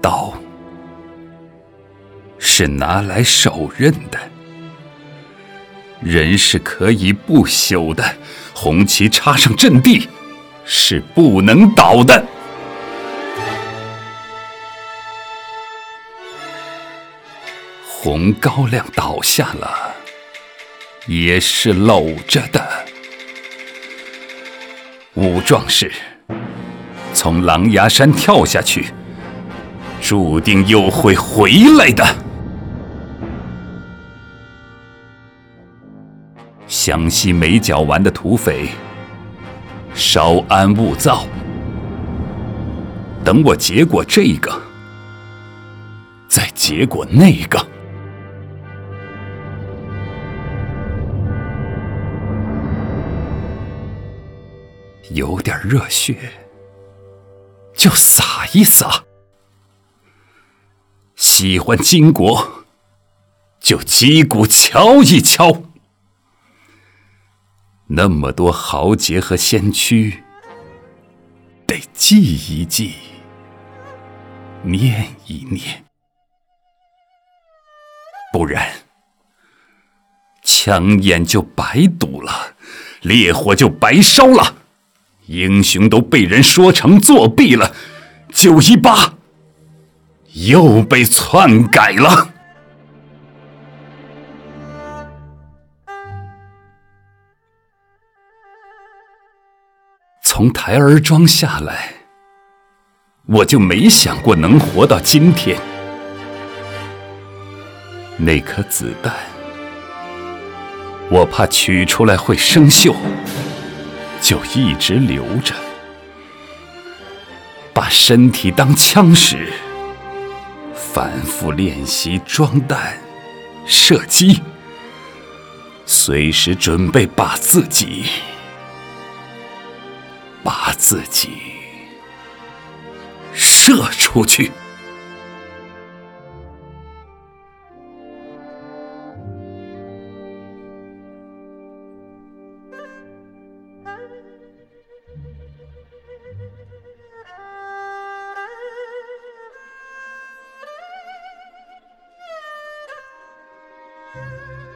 刀是拿来手刃的，人是可以不朽的。红旗插上阵地，是不能倒的。红高粱倒下了，也是搂着的。武壮士从狼牙山跳下去，注定又会回来的。湘西没缴完的土匪，稍安勿躁，等我结果这个，再结果那个。有点热血，就洒一洒；喜欢金国，就击鼓敲一敲。那么多豪杰和先驱，得记一记，念一念，不然枪眼就白堵了，烈火就白烧了。英雄都被人说成作弊了，九一八又被篡改了。从台儿庄下来，我就没想过能活到今天。那颗子弹，我怕取出来会生锈。就一直留着，把身体当枪使，反复练习装弹、射击，随时准备把自己、把自己射出去。Música